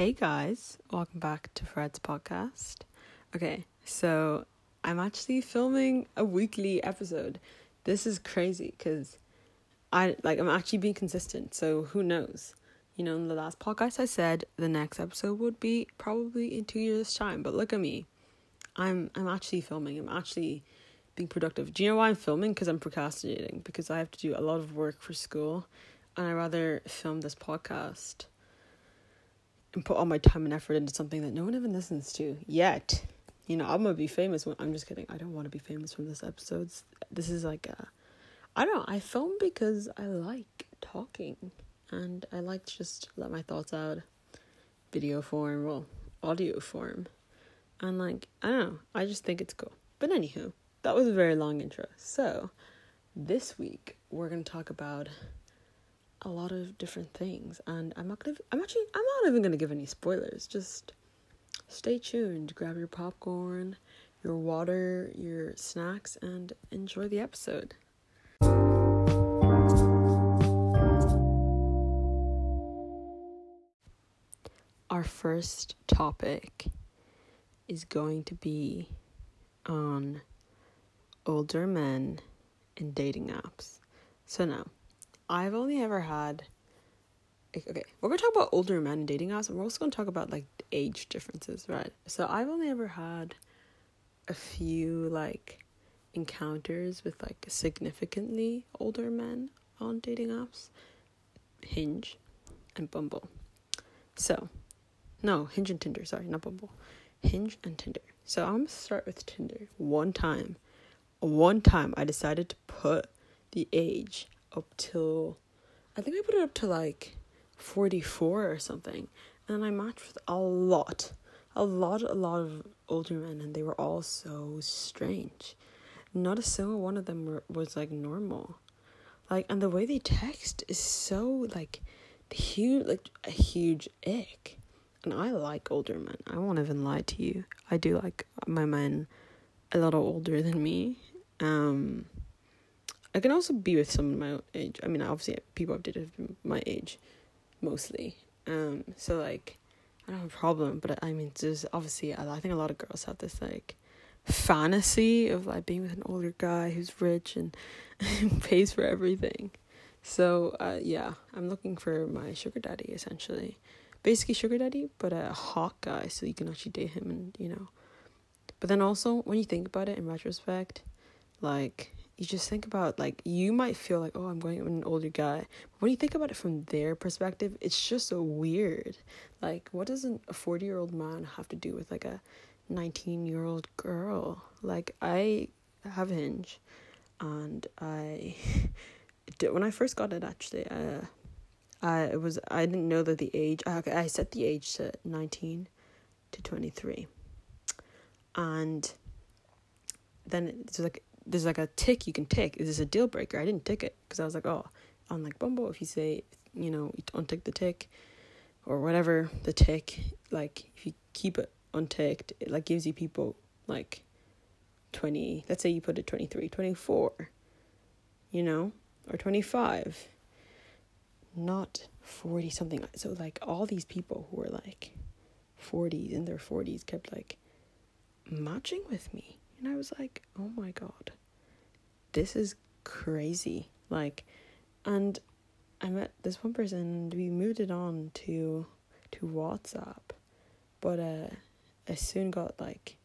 Hey guys, welcome back to Fred's podcast. Okay, so I'm actually filming a weekly episode. This is crazy because I like I'm actually being consistent. So who knows? You know, in the last podcast I said the next episode would be probably in two years' time. But look at me, I'm I'm actually filming. I'm actually being productive. Do you know why I'm filming? Because I'm procrastinating. Because I have to do a lot of work for school, and I rather film this podcast and put all my time and effort into something that no one even listens to yet. You know, I'm gonna be famous when I'm just kidding. I don't want to be famous from this episodes. This is like a I don't know, I film because I like talking and I like to just let my thoughts out video form, well, audio form. And like, I don't know, I just think it's cool. But anywho, that was a very long intro. So, this week we're to talk about a lot of different things and I'm not to I'm actually I'm not even to give any spoilers. Just stay tuned, grab your popcorn, your water, your snacks and enjoy the episode. Our first topic is going to be on older men and dating apps. So now, I've only ever had okay, we're gonna talk about older men and dating apps, and we're also gonna talk about like age differences, right? So I've only ever had a few like encounters with like significantly older men on dating apps, Hinge, and Bumble. So, no, Hinge and Tinder. Sorry, not Bumble. Hinge and Tinder. So I'm gonna start with Tinder. One time, one time I decided to put the age up till, I think I put it up to like 44 or something. And I matched with a lot, a lot, a lot of older men, and they were all so strange. Not a single one of them were, was like normal. Like, and the way they text is so like huge, like a huge ick. And I like older men. I won't even lie to you. I do like my men a little older than me. Um, I can also be with someone my age. I mean, obviously, people I've dated my age, mostly. Um, so like, I don't have a problem. But I mean, there's obviously, I think a lot of girls have this like fantasy of like being with an older guy who's rich and pays for everything. So uh, yeah, I'm looking for my sugar daddy essentially, basically sugar daddy, but a hot guy so you can actually date him and you know. But then also when you think about it in retrospect, like you just think about like you might feel like oh I'm going with an older guy, but when you think about it from their perspective, it's just so weird. Like what does a forty year old man have to do with like a 19 year old girl. Like, I have Hinge, and I did, when I first got it, actually, uh, I it was I didn't know that the age. I, I set the age to 19 to 23, and then it's like there's like a tick you can tick. Is this a deal breaker? I didn't tick it because I was like, oh, on like Bumble, if you say you know you don't tick the tick, or whatever the tick, like if you keep it unticked it like gives you people like 20 let's say you put it 23 24 you know or 25 not 40 something so like all these people who were like 40s in their 40s kept like matching with me and i was like oh my god. This is crazy. Like and i met this one person and we moved it on to to whatsapp. But uh I soon got like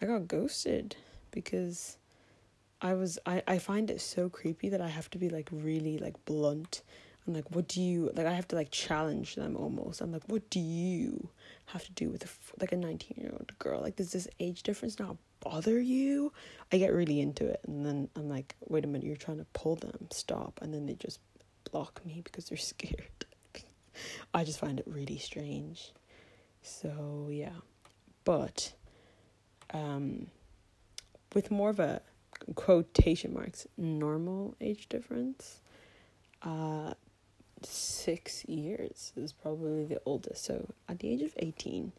I got ghosted because I was I, I find it so creepy that I have to be like really like blunt and like what do you like I have to like challenge them almost. I'm like what do you have to do with a, like a 19 year old girl? Like does this age difference not bother you? I get really into it and then I'm like wait a minute you're trying to pull them stop and then they just block me because they're scared. I just find it really strange. So yeah but um, with more of a quotation marks normal age difference, uh, six years is probably the oldest. So at the age of 18,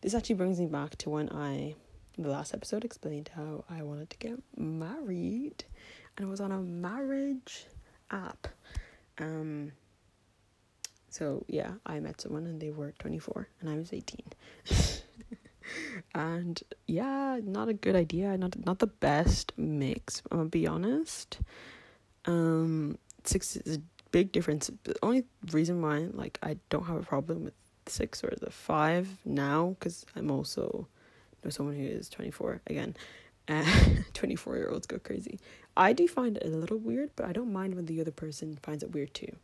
this actually brings me back to when I, the last episode, explained how I wanted to get married and it was on a marriage app. Um, So yeah, I met someone and they were 24 and I was 18. and yeah, not a good idea. Not not the best mix. I'm gonna be honest. Um, six big difference. The only reason why like I don't have a problem with six or the five now, because I'm also know someone who is 24 again. Uh, 24 year olds go crazy. I do find it a little weird, but I don't mind when the other person finds it weird too.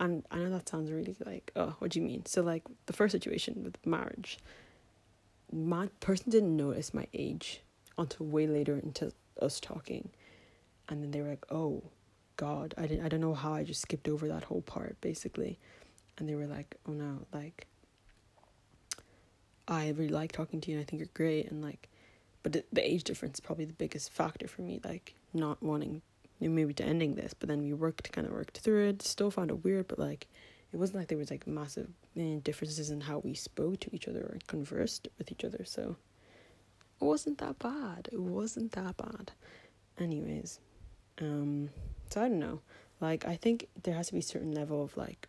And I know that sounds really like, oh, what do you mean? So, like, the first situation with marriage, my person didn't notice my age until way later into us talking. And then they were like, oh, God, I didn't, I don't know how I just skipped over that whole part, basically. And they were like, oh no, like, I really like talking to you and I think you're great. And like, but the, the age difference is probably the biggest factor for me, like, not wanting maybe to ending this, but then we worked kind of worked through it. Still found it weird, but like it wasn't like there was like massive eh, differences in how we spoke to each other or conversed with each other. So it wasn't that bad. It wasn't that bad. Anyways, um, so I don't know. Like I think there has to be a certain level of like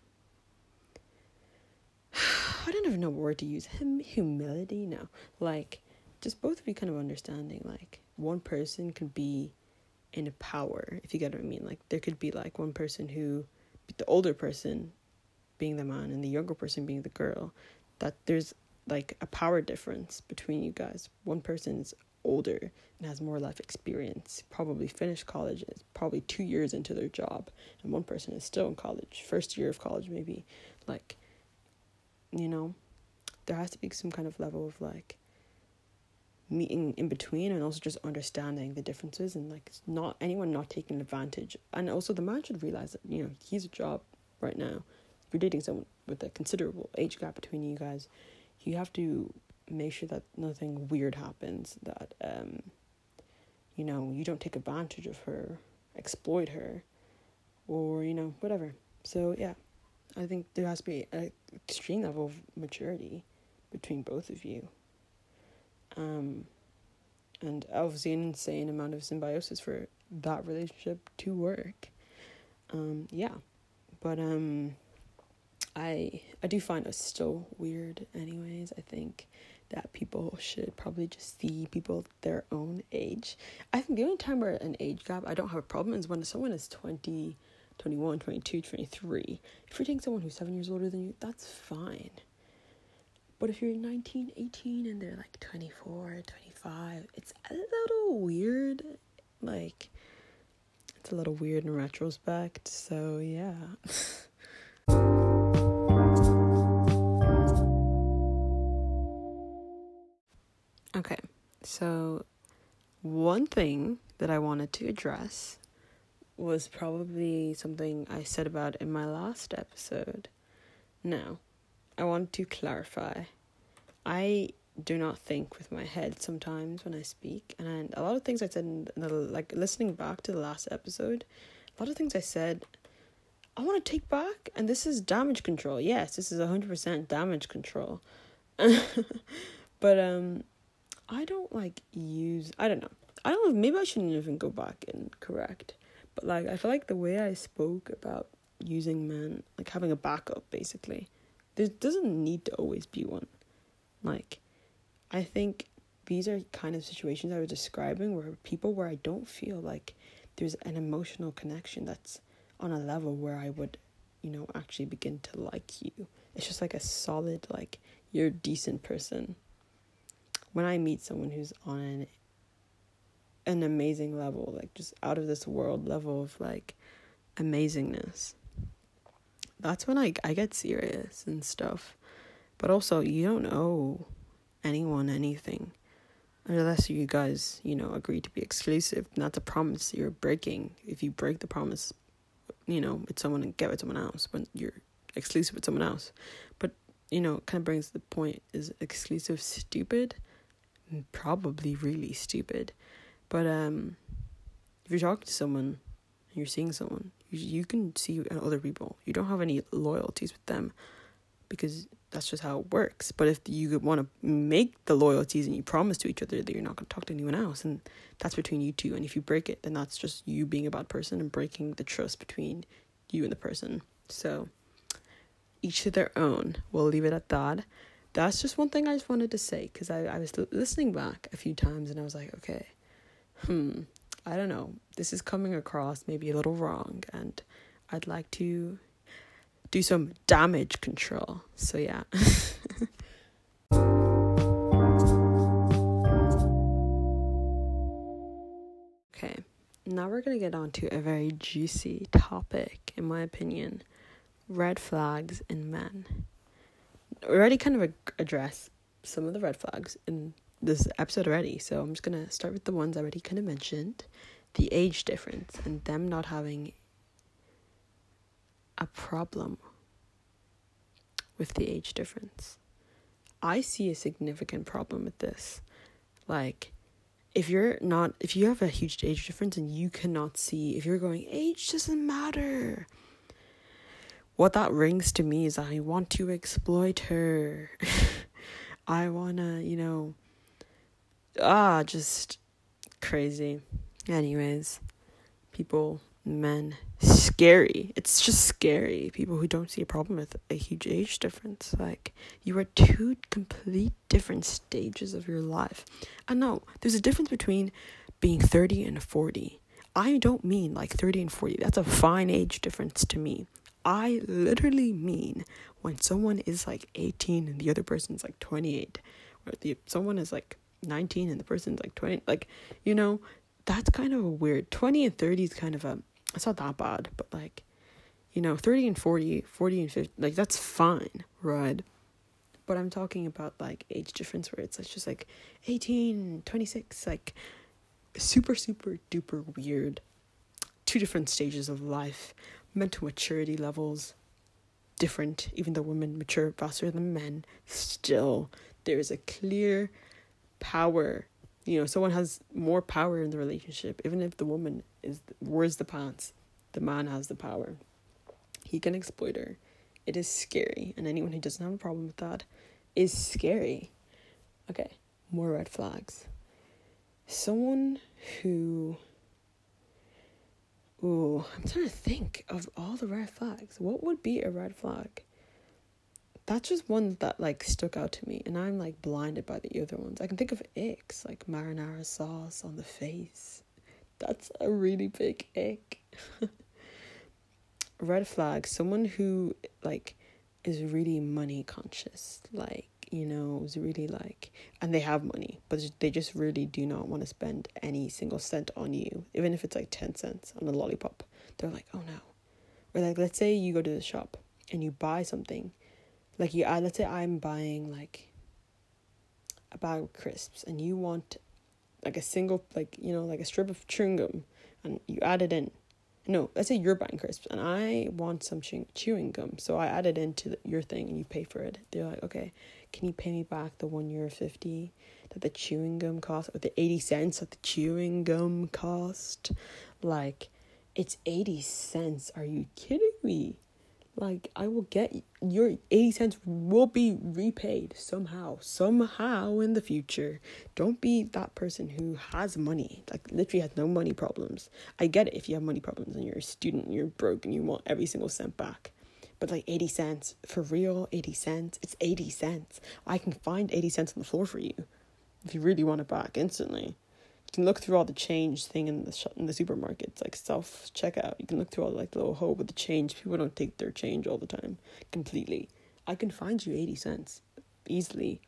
I don't even know what word to use. Hum- humility, no. Like just both of you kind of understanding. Like one person could be in a power, if you get what I mean. Like there could be like one person who, the older person, being the man and the younger person being the girl, that there's like a power difference between you guys. One person is older and has more life experience, probably finished college, is probably two years into their job, and one person is still in college, first year of college maybe. Like, you know, there has to be some kind of level of like meeting in between and also just understanding the differences and like not anyone not taking advantage and also the man should realize that you know he's a job right now if you're dating someone with a considerable age gap between you guys you have to make sure that nothing weird happens that um you know you don't take advantage of her exploit her or you know whatever so yeah i think there has to be an extreme level of maturity between both of you um, and obviously an insane amount of symbiosis for that relationship to work. Um, yeah, but um, I I do find it still weird. Anyways, I think that people should probably just see people their own age. I think the only time where an age gap I don't have a problem is when someone is 20, 21, 22, 23. If you're dating someone who's seven years older than you, that's fine. But if you're 19, 18 and they're like 24, 25, it's a little weird. Like, it's a little weird in retrospect. So, yeah. okay, so one thing that I wanted to address was probably something I said about in my last episode. Now, I want to clarify. I do not think with my head sometimes when I speak, and a lot of things I said, in the, like listening back to the last episode, a lot of things I said, I want to take back, and this is damage control. Yes, this is hundred percent damage control. but um, I don't like use. I don't know. I don't know. Maybe I shouldn't even go back and correct. But like, I feel like the way I spoke about using men, like having a backup, basically there doesn't need to always be one. Like, I think these are kind of situations I was describing where people where I don't feel like there's an emotional connection that's on a level where I would, you know, actually begin to like you. It's just like a solid, like, you're a decent person. When I meet someone who's on an, an amazing level, like just out of this world level of like amazingness, that's when I I get serious and stuff. But also, you don't owe anyone anything unless you guys, you know, agree to be exclusive. Not the promise you're breaking. If you break the promise, you know, with someone and get with someone else when you're exclusive with someone else. But you know, kind of brings the point: is exclusive stupid? Probably really stupid. But um, if you're talking to someone, you're seeing someone, you can see other people. You don't have any loyalties with them because that's just how it works. But if you want to make the loyalties and you promise to each other that you're not going to talk to anyone else, and that's between you two. And if you break it, then that's just you being a bad person and breaking the trust between you and the person. So, each to their own. We'll leave it at that. That's just one thing I just wanted to say because I, I was listening back a few times and I was like, okay, hmm, I don't know. This is coming across maybe a little wrong and I'd like to do some damage control. So, yeah. okay, now we're going to get on to a very juicy topic, in my opinion red flags in men. We already kind of addressed some of the red flags in this episode already, so I'm just going to start with the ones I already kind of mentioned the age difference and them not having a problem with the age difference. I see a significant problem with this. Like, if you're not, if you have a huge age difference and you cannot see, if you're going, age doesn't matter, what that rings to me is I want to exploit her. I wanna, you know, ah, just crazy. Anyways, people men scary. It's just scary. People who don't see a problem with a huge age difference. Like, you are two complete different stages of your life. And no, there's a difference between being 30 and 40. I don't mean like 30 and 40. That's a fine age difference to me. I literally mean when someone is like 18 and the other person's like 28, or the someone is like 19 and the person's like 20. Like, you know, that's kind of a weird. 20 and 30 is kind of a it's not that bad, but like, you know, 30 and 40, 40 and 50, like that's fine, right? But I'm talking about like age difference where it's, it's just like 18, 26, like super, super duper weird. Two different stages of life, mental maturity levels different, even though women mature faster than men, still there is a clear power. You know someone has more power in the relationship. Even if the woman is wears the pants the man has the power. He can exploit her. It is scary and anyone who doesn't have a problem with that is scary. Okay more red flags. Someone who Ooh, I'm trying to think of all the red flags. What would be a red flag? that's just one that like stuck out to me and i'm like blinded by the other ones i can think of icks like marinara sauce on the face that's a really big ick red flag someone who like is really money conscious like you know is really like and they have money but they just really do not want to spend any single cent on you even if it's like 10 cents on a lollipop. They're like oh no. Or like let's say you go to the shop and you buy something like you uh, let's say i'm buying like a bag of crisps and you want like a single like you know like a strip of chewing gum and you add it in no let's say you're buying crisps and i want some chewing, chewing gum. So i add it into the, your thing and you pay for it. They're like okay can you pay me back the one euro 50 that the chewing gum cost or the 80 cents that the chewing gum cost? Like it's 80 cents. Are you kidding me like, I will get your 80 cents will be repaid somehow, somehow in the future. Don't be that person who has money, like, literally has no money problems. I get it if you have money problems and you're a student and you're broke and you want every single cent back. But, like, 80 cents, for real, 80 cents, it's 80 cents. I can find 80 cents on the floor for you if you really want it back instantly can look through all the change thing in the sh- in the supermarkets, like self checkout. You can look through all like the little hole with the change. People don't take their change all the time completely. I can find you eighty cents easily.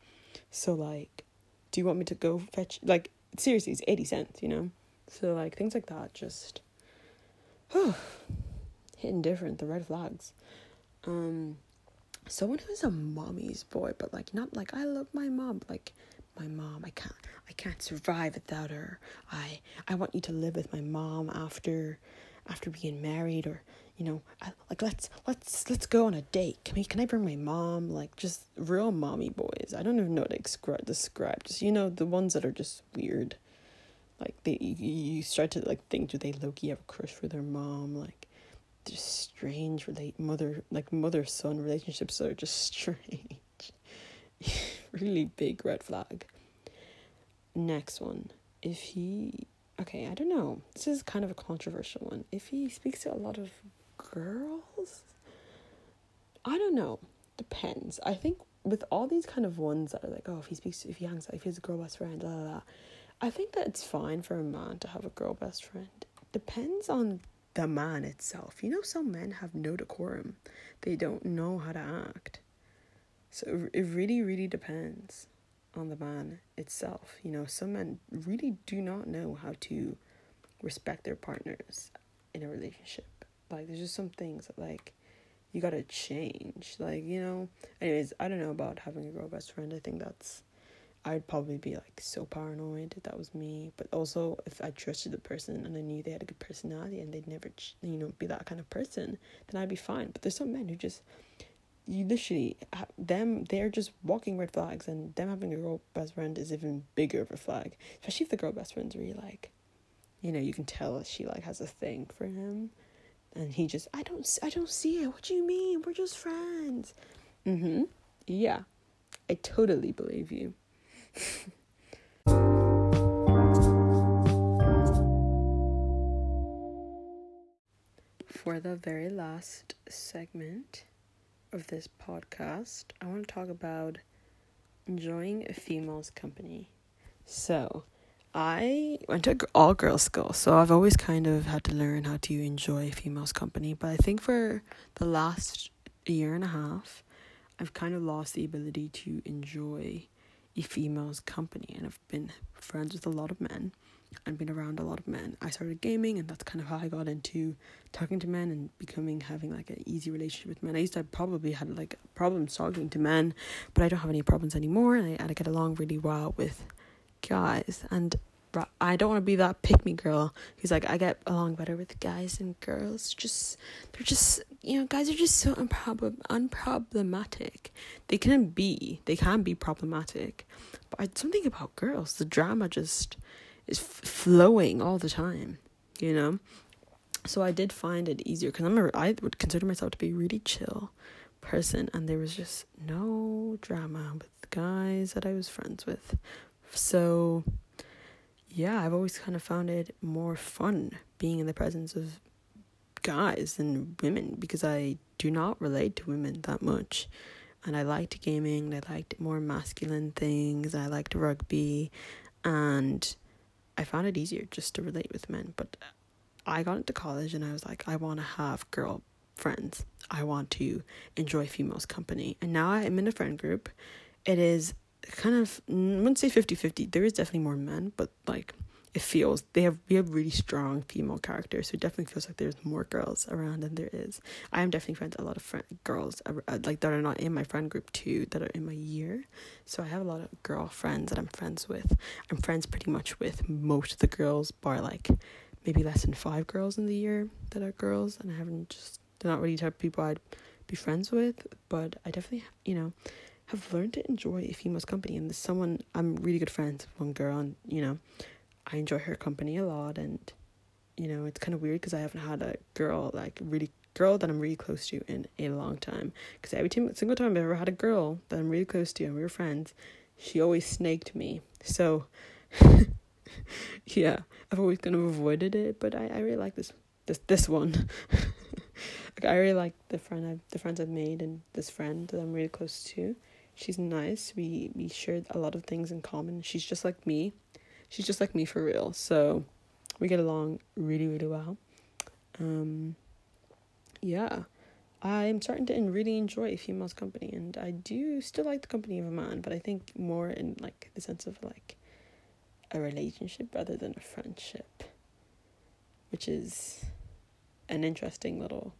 So like, do you want me to go fetch? Like seriously, it's eighty cents. You know. So like things like that just, oh, hitting different. The red flags. Um, someone who's a mommy's boy, but like not like I love my mom, like my mom. I can't I can't survive without her. I I want you to live with my mom after after being married or you know, I, like let's let's let's go on a date. Can we can I bring my mom? Like just real mommy boys. I don't even know what to describe describe. Just you know, the ones that are just weird. Like they you, start to like think do they Loki have a crush for their mom? Like just strange relate mother like mother son relationships are just strange. really big red flag. Next one. If he okay, I don't know. This is kind of a controversial one. If he speaks to a lot of girls, I don't know. Depends. I think with all these kind of ones that are like, oh, if he speaks, to, if he hangs out, if he has a girl best friend, blah, blah, blah. I think that it's fine for a man to have a girl best friend. Depends on the man itself. You know, some men have no decorum. They don't know how to act. So it really, really depends on the man itself. You know, some men really do not know how to respect their partners in a relationship. Like, there's just some things that, like, you gotta change. Like, you know, anyways, I don't know about having a girl best friend. I think that's, I'd probably be like so paranoid if that was me. But also, if I trusted the person and I knew they had a good personality and they'd never, you know, be that kind of person, then I'd be fine. But there's some men who just, you literally them they're just walking red flags and them having a girl best friend is even bigger of a flag especially if the girl best friend's really like you know you can tell she like has a thing for him. And he just i don't i don't see it. What do you mean? We're just friends. Mm-hmm. Yeah. I totally believe you. For the very last segment of this podcast, I want to talk about enjoying a female's company. So, I went to all girls school, so I've always kind of had to learn how to enjoy a female's company. But I think for the last year and a half, I've kind of lost the ability to enjoy a female's company, and I've been friends with a lot of men and been around a lot of men. I started gaming, and that's kind of how I got into talking to men and becoming having like an easy relationship with men. I used to probably had like problems talking to men, but I don't have any problems anymore, and I, and I get along really well with guys. And I don't want to be that pick me girl who's like I get along better with guys and girls. Just they're just you know guys are just so unprob- unproblematic. They can be they can be problematic, but I, something about girls the drama just is f- flowing all the time, you know? So I did find it easier because I'm a, I would consider myself to be a really chill person, and there was just no drama with the guys that I was friends with. So, yeah, I've always kind of found it more fun being in the presence of guys than women because I do not relate to women that much. And I liked gaming, I liked more masculine things, I liked rugby, and I found it easier just to relate with men. But I got into college and I was like, I want to have girl friends. I want to enjoy females' company. And now I'm in a friend group. It is kind of, I wouldn't say 50 50. There is definitely more men, but like it feels they have we have really strong female characters so it definitely feels like there's more girls around than there is. I am definitely friends a lot of friend, girls uh, like that are not in my friend group too that are in my year. So i have a lot of girl friends that i'm friends with. I'm friends pretty much with most of the girls bar like maybe less than five girls in the year that are girls and i haven't just they're not really the type of people i'd be friends with but i definitely you know have learned to enjoy a female's company and there's someone i'm really good friends with one girl and you know I enjoy her company a lot, and you know it's kind of weird because I haven't had a girl like really girl that I'm really close to in a long time. Because every time, single time I've ever had a girl that I'm really close to and we were friends, she always snaked me. So yeah, I've always kind of avoided it, but I, I really like this this this one. like I really like the friend I've the friends I've made and this friend that I'm really close to. She's nice. We we shared a lot of things in common. She's just like me she's just like me for real. So we get along really, really well. Um, yeah, I'm starting to really enjoy a female's company, and I do still like the company of a man, but I think more in like the sense of like a relationship rather than a friendship, which is an interesting little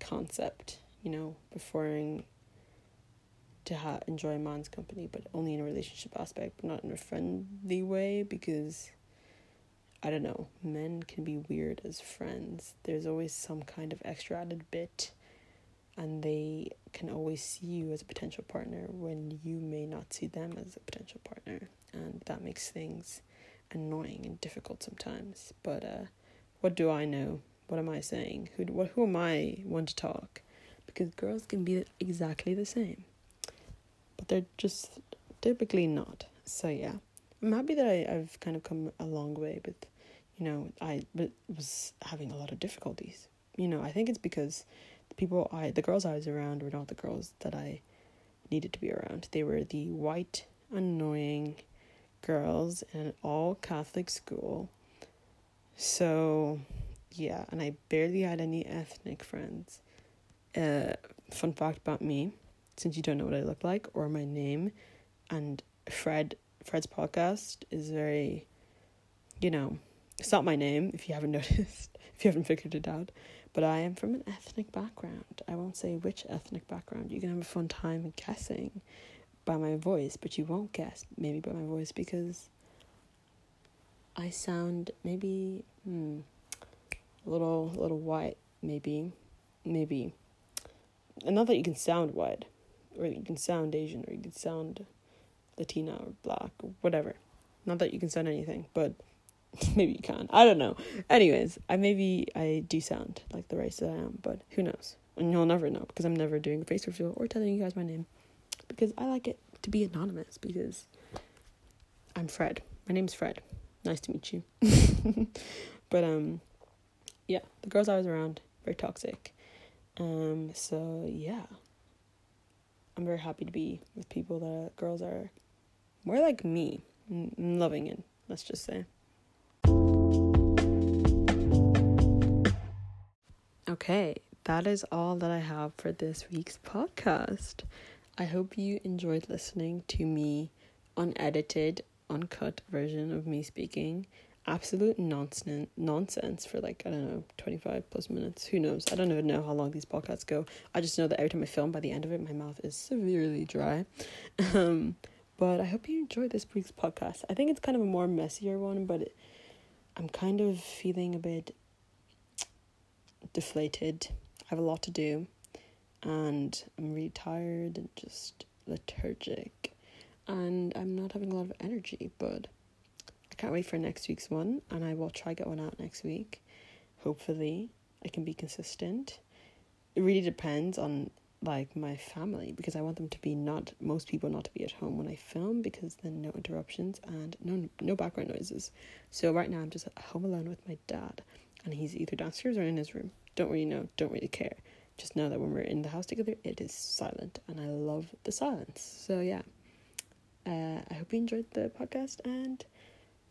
concept, you know, preferring to ha- enjoy man's company, but only in a relationship aspect, but not in a friendly way because I don't know, men can be weird as friends. There's always some kind of extra added bit, and they can always see you as a potential partner when you may not see them as a potential partner, and that makes things annoying and difficult sometimes. But uh, what do I know? What am I saying? Who what who am I one to talk? Because girls can be exactly the same but they're just typically not. So yeah, I'm happy that I, I've kind of come a long way, but you know, I but was having a lot of difficulties. You know, I think it's because the people I the girls I was around were not the girls that I needed to be around. They were the white, annoying girls in an all Catholic school. So, yeah, and I barely had any ethnic friends. Uh, fun fact about me, since you don't know what I look like or my name, and Fred Fred's podcast is very, you know, it's not my name if you haven't noticed, if you haven't figured it out, but I am from an ethnic background. I won't say which ethnic background. You can have a fun time guessing by my voice, but you won't guess maybe by my voice because I sound maybe hmm, a little little white, maybe, maybe. Not that you can sound white, or you can sound Asian, or you can sound Latina or black or whatever. Not that you can sound anything, but maybe you can. I don't know. Anyways, I maybe I do sound like the race that I am, but who knows? And you'll never know because I'm never doing a face reveal or telling you guys my name because I like it to be anonymous because I'm Fred. My name's Fred. Nice to meet you. but um yeah, the girls I was around very toxic. Um so yeah. I'm very happy to be with people that girls are more like me. Loving it, let's just say. Okay, that is all that I have for this week's podcast. I hope you enjoyed listening to me unedited, uncut version of me speaking. Absolute nonsense nonsense for like, I don't know, 25 plus minutes. Who knows? I don't even know how long these podcasts go. I just know that every time I film, by the end of it, my mouth is severely dry. Um, but I hope you enjoyed this week's podcast. I think it's kind of a more messier one, but it, I'm kind of feeling a bit deflated. I have a lot to do and I'm really tired and just lethargic and I'm not having a lot of energy, but can't wait for next week's one and I will try get one out next week. Hopefully, I can be consistent. It really depends on like my family because I want them to be not most people not to be at home when I film because then no interruptions and no no background noises. So right now I'm just at home alone with my dad and he's either downstairs or in his room. Don't really know, don't really care just know that when we're in the house together, it is silent, and I love the silence. So yeah, uh, I hope you enjoyed the podcast, and